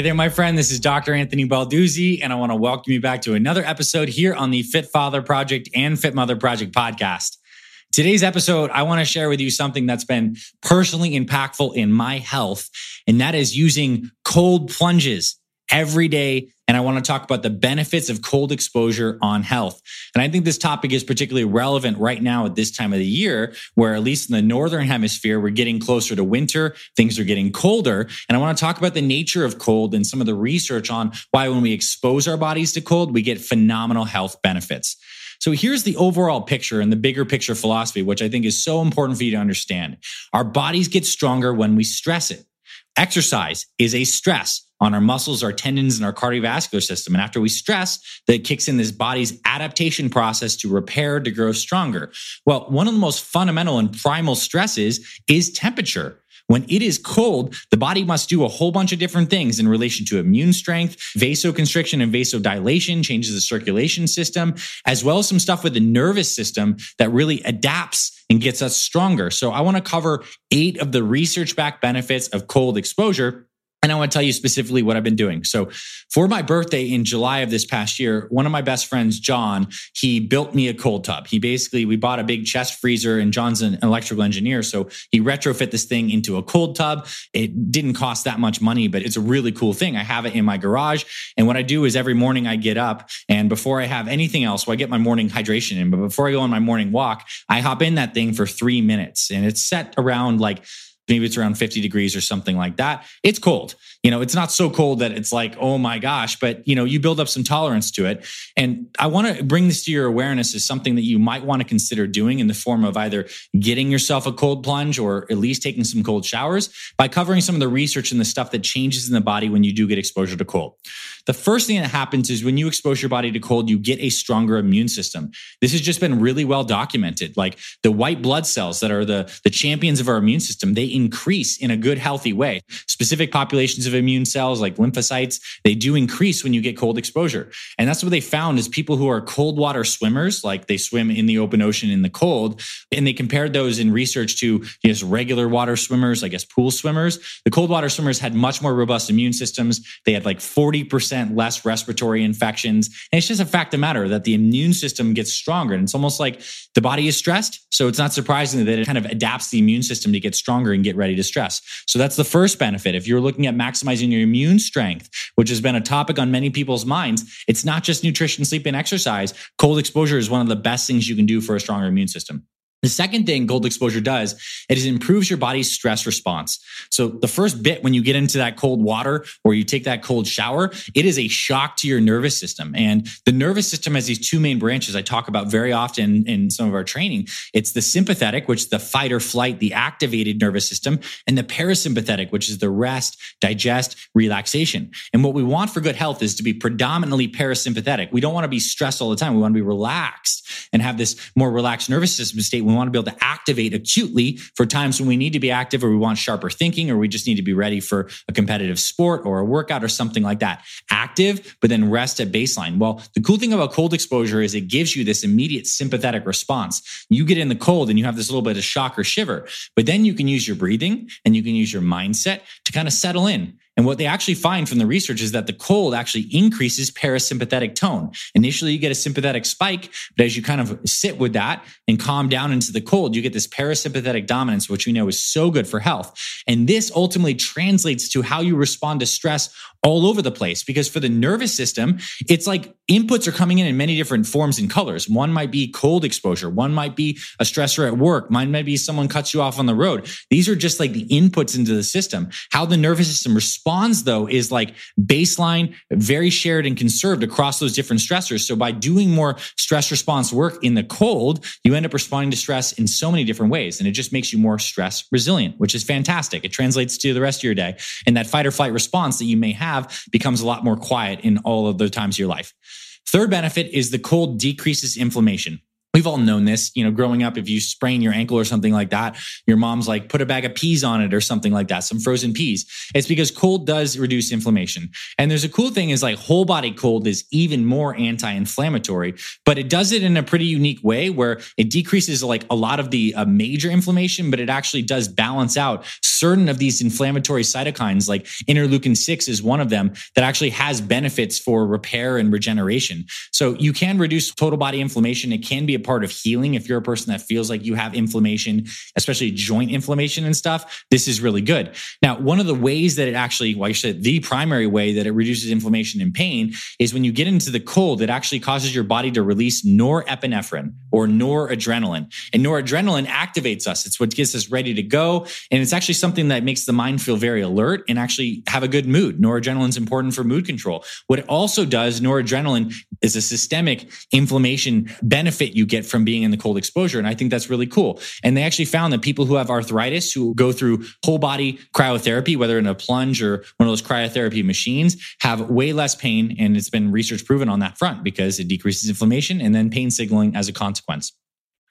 Hey there, my friend. This is Dr. Anthony Balduzzi, and I want to welcome you back to another episode here on the Fit Father Project and Fit Mother Project podcast. Today's episode, I want to share with you something that's been personally impactful in my health, and that is using cold plunges every day. And I want to talk about the benefits of cold exposure on health. And I think this topic is particularly relevant right now at this time of the year, where at least in the Northern hemisphere, we're getting closer to winter. Things are getting colder. And I want to talk about the nature of cold and some of the research on why when we expose our bodies to cold, we get phenomenal health benefits. So here's the overall picture and the bigger picture philosophy, which I think is so important for you to understand. Our bodies get stronger when we stress it. Exercise is a stress on our muscles, our tendons, and our cardiovascular system. And after we stress, that kicks in this body's adaptation process to repair, to grow stronger. Well, one of the most fundamental and primal stresses is temperature. When it is cold, the body must do a whole bunch of different things in relation to immune strength, vasoconstriction and vasodilation, changes the circulation system, as well as some stuff with the nervous system that really adapts and gets us stronger. So I want to cover eight of the research backed benefits of cold exposure and I want to tell you specifically what I've been doing. So, for my birthday in July of this past year, one of my best friends, John, he built me a cold tub. He basically, we bought a big chest freezer, and John's an electrical engineer. So, he retrofit this thing into a cold tub. It didn't cost that much money, but it's a really cool thing. I have it in my garage. And what I do is every morning I get up, and before I have anything else, well, I get my morning hydration in. But before I go on my morning walk, I hop in that thing for three minutes, and it's set around like maybe it's around 50 degrees or something like that. It's cold. You know, it's not so cold that it's like, oh my gosh, but you know, you build up some tolerance to it. And I want to bring this to your awareness as something that you might want to consider doing in the form of either getting yourself a cold plunge or at least taking some cold showers by covering some of the research and the stuff that changes in the body when you do get exposure to cold. The first thing that happens is when you expose your body to cold, you get a stronger immune system. This has just been really well documented. Like the white blood cells that are the, the champions of our immune system, they increase in a good, healthy way. Specific populations of immune cells like lymphocytes, they do increase when you get cold exposure. And that's what they found is people who are cold water swimmers, like they swim in the open ocean in the cold, and they compared those in research to just regular water swimmers, I guess pool swimmers. The cold water swimmers had much more robust immune systems. They had like 40% less respiratory infections. And it's just a fact of matter that the immune system gets stronger. And it's almost like the body is stressed. So it's not surprising that it kind of adapts the immune system to get stronger and get ready to stress. So that's the first benefit. If you're looking at maximizing your immune strength, which has been a topic on many people's minds, it's not just nutrition, sleep, and exercise. Cold exposure is one of the best things you can do for a stronger immune system. The second thing cold exposure does, it is improves your body's stress response. So the first bit when you get into that cold water or you take that cold shower, it is a shock to your nervous system. And the nervous system has these two main branches I talk about very often in some of our training. It's the sympathetic, which is the fight or flight, the activated nervous system, and the parasympathetic, which is the rest, digest, relaxation. And what we want for good health is to be predominantly parasympathetic. We don't want to be stressed all the time. We want to be relaxed and have this more relaxed nervous system state we want to be able to activate acutely for times when we need to be active or we want sharper thinking or we just need to be ready for a competitive sport or a workout or something like that. Active, but then rest at baseline. Well, the cool thing about cold exposure is it gives you this immediate sympathetic response. You get in the cold and you have this little bit of shock or shiver, but then you can use your breathing and you can use your mindset to kind of settle in and what they actually find from the research is that the cold actually increases parasympathetic tone. Initially, you get a sympathetic spike, but as you kind of sit with that and calm down into the cold, you get this parasympathetic dominance, which we know is so good for health. And this ultimately translates to how you respond to stress all over the place because for the nervous system, it's like inputs are coming in in many different forms and colors. One might be cold exposure. One might be a stressor at work. Mine might be someone cuts you off on the road. These are just like the inputs into the system. How the nervous system responds though is like baseline, very shared and conserved across those different stressors. So by doing more stress response work in the cold, you end up responding to stress in so many different ways. And it just makes you more stress resilient, which is fantastic. It translates to the rest of your day and that fight or flight response that you may have becomes a lot more quiet in all of the times of your life. Third benefit is the cold decreases inflammation. We've all known this, you know, growing up, if you sprain your ankle or something like that, your mom's like, put a bag of peas on it or something like that, some frozen peas. It's because cold does reduce inflammation. And there's a cool thing is like whole body cold is even more anti-inflammatory, but it does it in a pretty unique way where it decreases like a lot of the uh, major inflammation, but it actually does balance out certain of these inflammatory cytokines, like interleukin 6 is one of them that actually has benefits for repair and regeneration. So you can reduce total body inflammation. It can be part of healing. If you're a person that feels like you have inflammation, especially joint inflammation and stuff, this is really good. Now, one of the ways that it actually, well, I said the primary way that it reduces inflammation and pain is when you get into the cold, it actually causes your body to release norepinephrine or noradrenaline. And noradrenaline activates us. It's what gets us ready to go. And it's actually something that makes the mind feel very alert and actually have a good mood. Noradrenaline is important for mood control. What it also does, noradrenaline is a systemic inflammation benefit you get from being in the cold exposure. And I think that's really cool. And they actually found that people who have arthritis, who go through whole body cryotherapy, whether in a plunge or one of those cryotherapy machines, have way less pain. And it's been research proven on that front because it decreases inflammation and then pain signaling as a consequence.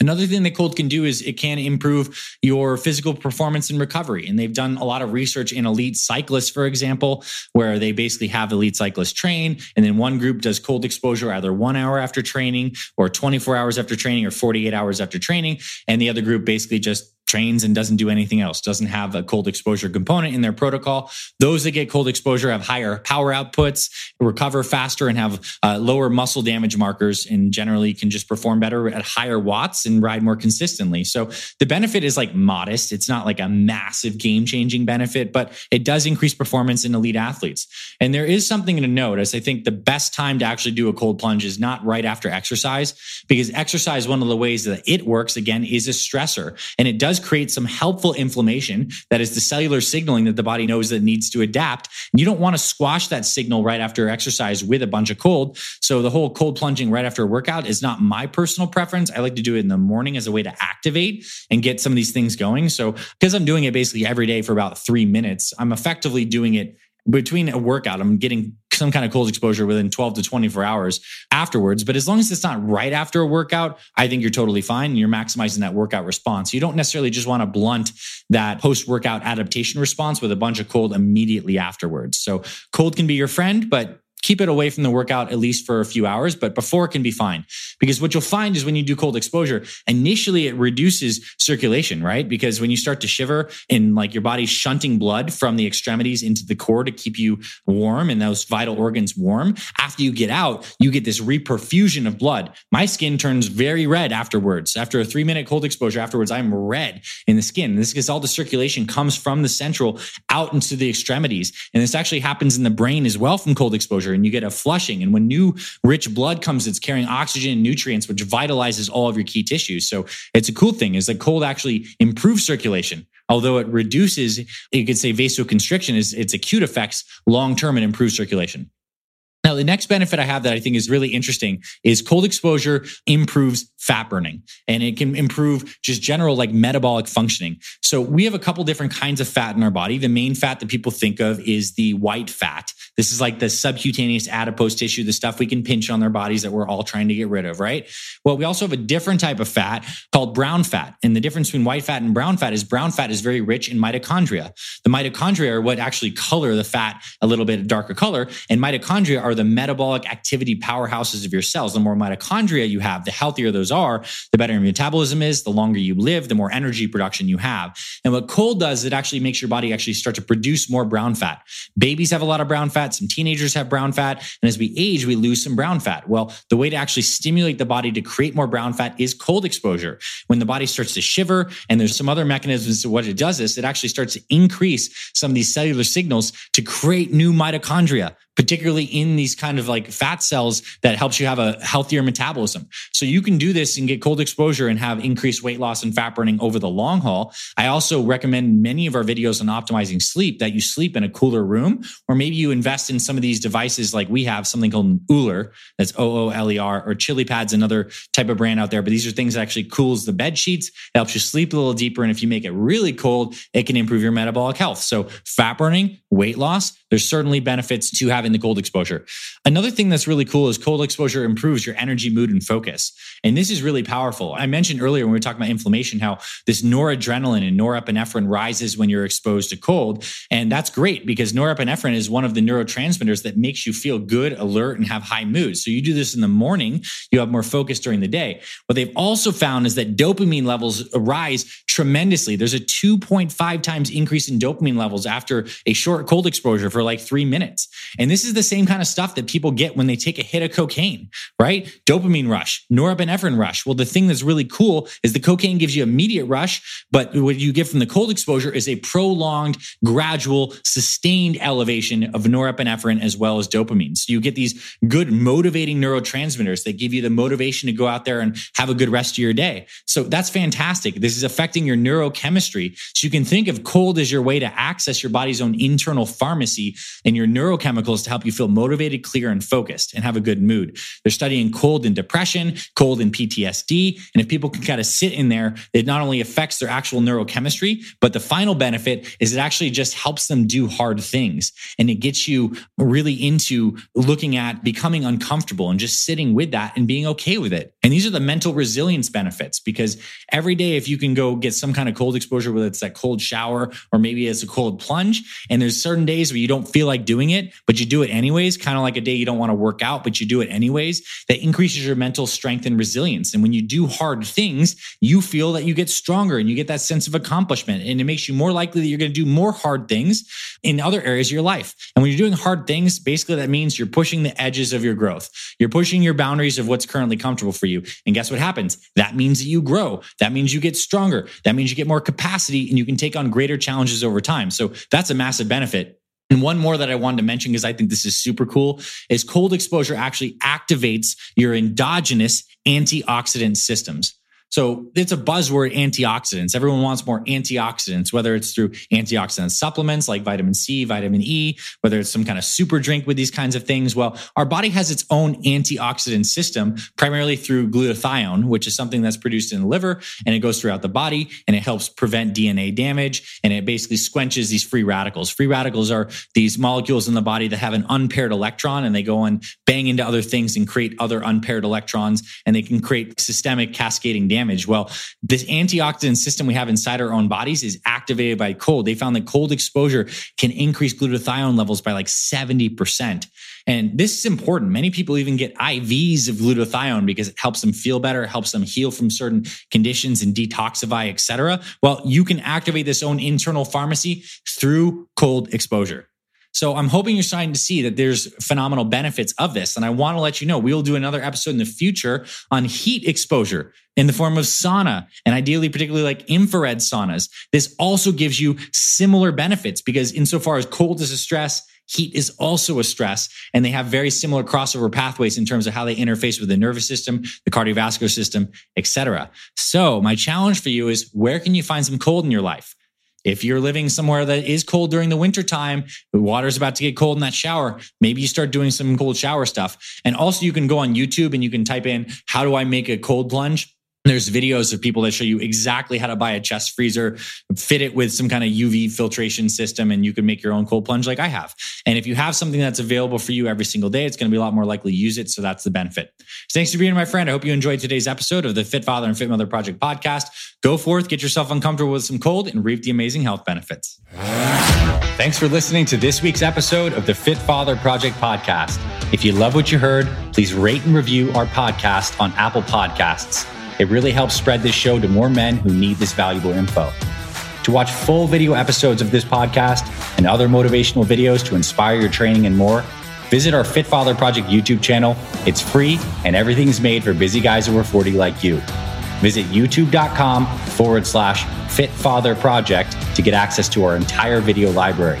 Another thing that cold can do is it can improve your physical performance and recovery. And they've done a lot of research in elite cyclists, for example, where they basically have elite cyclists train. And then one group does cold exposure either one hour after training or 24 hours after training or 48 hours after training. And the other group basically just trains and doesn't do anything else, doesn't have a cold exposure component in their protocol. Those that get cold exposure have higher power outputs, recover faster, and have uh, lower muscle damage markers, and generally can just perform better at higher watts and ride more consistently. So the benefit is like modest. It's not like a massive game changing benefit, but it does increase performance in elite athletes. And there is something to note as I think the best time to actually do a cold plunge is not right after exercise, because exercise, one of the ways that it works again, is a stressor and it does does create some helpful inflammation. That is the cellular signaling that the body knows that needs to adapt. And you don't want to squash that signal right after exercise with a bunch of cold. So the whole cold plunging right after a workout is not my personal preference. I like to do it in the morning as a way to activate and get some of these things going. So because I'm doing it basically every day for about three minutes, I'm effectively doing it between a workout. I'm getting some kind of cold exposure within 12 to 24 hours afterwards. But as long as it's not right after a workout, I think you're totally fine. and You're maximizing that workout response. You don't necessarily just want to blunt that post workout adaptation response with a bunch of cold immediately afterwards. So cold can be your friend, but keep it away from the workout at least for a few hours, but before it can be fine. Because what you'll find is when you do cold exposure, initially it reduces circulation, right? Because when you start to shiver and like your body's shunting blood from the extremities into the core to keep you warm and those vital organs warm, after you get out, you get this reperfusion of blood. My skin turns very red afterwards. After a three minute cold exposure afterwards, I'm red in the skin. This is all the circulation comes from the central out into the extremities. And this actually happens in the brain as well from cold exposure and you get a flushing. And when new rich blood comes, it's carrying oxygen and nutrients, which vitalizes all of your key tissues. So it's a cool thing is that cold actually improves circulation. Although it reduces, you could say vasoconstriction is its acute effects long term and improves circulation. Now, the next benefit I have that I think is really interesting is cold exposure improves fat burning and it can improve just general like metabolic functioning. So we have a couple different kinds of fat in our body. The main fat that people think of is the white fat. This is like the subcutaneous adipose tissue, the stuff we can pinch on their bodies that we're all trying to get rid of, right? Well, we also have a different type of fat called brown fat. And the difference between white fat and brown fat is brown fat is very rich in mitochondria. The mitochondria are what actually color the fat a little bit darker color. And mitochondria are the metabolic activity powerhouses of your cells. The more mitochondria you have, the healthier those are, the better your metabolism is, the longer you live, the more energy production you have. And what cold does, it actually makes your body actually start to produce more brown fat. Babies have a lot of brown fat, some teenagers have brown fat, and as we age, we lose some brown fat. Well, the way to actually stimulate the body to create more brown fat is cold exposure. When the body starts to shiver, and there's some other mechanisms to what it does is it actually starts to increase some of these cellular signals to create new mitochondria particularly in these kind of like fat cells that helps you have a healthier metabolism. So you can do this and get cold exposure and have increased weight loss and fat burning over the long haul. I also recommend many of our videos on optimizing sleep that you sleep in a cooler room, or maybe you invest in some of these devices like we have something called Ooler, that's O O L E R, or Chili Pads, another type of brand out there. But these are things that actually cools the bed sheets, it helps you sleep a little deeper. And if you make it really cold, it can improve your metabolic health. So fat burning, weight loss, there's certainly benefits to having the cold exposure. Another thing that's really cool is cold exposure improves your energy, mood, and focus. And this is really powerful. I mentioned earlier when we were talking about inflammation how this noradrenaline and norepinephrine rises when you're exposed to cold. And that's great because norepinephrine is one of the neurotransmitters that makes you feel good, alert, and have high mood. So you do this in the morning, you have more focus during the day. What they've also found is that dopamine levels rise tremendously. There's a 2.5 times increase in dopamine levels after a short cold exposure for like three minutes. And this is the same kind of stuff that people get when they take a hit of cocaine, right? Dopamine rush, norepinephrine rush. Well, the thing that's really cool is the cocaine gives you immediate rush, but what you get from the cold exposure is a prolonged, gradual, sustained elevation of norepinephrine as well as dopamine. So you get these good motivating neurotransmitters that give you the motivation to go out there and have a good rest of your day. So that's fantastic. This is affecting your neurochemistry. So you can think of cold as your way to access your body's own internal pharmacy and your neurochemicals to help you feel motivated, clear, and focused and have a good mood. They're studying cold and depression, cold and PTSD. And if people can kind of sit in there, it not only affects their actual neurochemistry, but the final benefit is it actually just helps them do hard things. And it gets you really into looking at becoming uncomfortable and just sitting with that and being okay with it. And these are the mental resilience benefits because every day, if you can go get some kind of cold exposure, whether it's that cold shower or maybe it's a cold plunge, and there's certain days where you don't feel like doing it, but you do it anyways, kind of like a day you don't want to work out, but you do it anyways, that increases your mental strength and resilience. And when you do hard things, you feel that you get stronger and you get that sense of accomplishment. And it makes you more likely that you're going to do more hard things in other areas of your life. And when you're doing hard things, basically that means you're pushing the edges of your growth. You're pushing your boundaries of what's currently comfortable for you. And guess what happens? That means that you grow. That means you get stronger. That means you get more capacity and you can take on greater challenges over time. So that's a massive benefit. And one more that I wanted to mention because I think this is super cool is cold exposure actually activates your endogenous antioxidant systems. So it's a buzzword antioxidants. Everyone wants more antioxidants, whether it's through antioxidant supplements like vitamin C, vitamin E, whether it's some kind of super drink with these kinds of things. Well, our body has its own antioxidant system, primarily through glutathione, which is something that's produced in the liver and it goes throughout the body and it helps prevent DNA damage and it basically squenches these free radicals. Free radicals are these molecules in the body that have an unpaired electron and they go and bang into other things and create other unpaired electrons and they can create systemic cascading damage damage. Well, this antioxidant system we have inside our own bodies is activated by cold. They found that cold exposure can increase glutathione levels by like 70%. And this is important. Many people even get IVs of glutathione because it helps them feel better, helps them heal from certain conditions and detoxify, etc. Well, you can activate this own internal pharmacy through cold exposure. So I'm hoping you're starting to see that there's phenomenal benefits of this. And I want to let you know we will do another episode in the future on heat exposure in the form of sauna and ideally, particularly like infrared saunas. This also gives you similar benefits because insofar as cold is a stress, heat is also a stress and they have very similar crossover pathways in terms of how they interface with the nervous system the cardiovascular system etc so my challenge for you is where can you find some cold in your life if you're living somewhere that is cold during the winter time, the water's about to get cold in that shower, maybe you start doing some cold shower stuff. And also you can go on YouTube and you can type in, how do I make a cold plunge? There's videos of people that show you exactly how to buy a chest freezer, fit it with some kind of UV filtration system, and you can make your own cold plunge like I have. And if you have something that's available for you every single day, it's going to be a lot more likely to use it. So that's the benefit. Thanks for being my friend. I hope you enjoyed today's episode of the Fit Father and Fit Mother Project podcast. Go forth, get yourself uncomfortable with some cold, and reap the amazing health benefits. Thanks for listening to this week's episode of the Fit Father Project podcast. If you love what you heard, please rate and review our podcast on Apple Podcasts. It really helps spread this show to more men who need this valuable info. To watch full video episodes of this podcast and other motivational videos to inspire your training and more, visit our Fit Father Project YouTube channel. It's free and everything's made for busy guys over 40 like you. Visit youtube.com forward slash Fit Father Project to get access to our entire video library.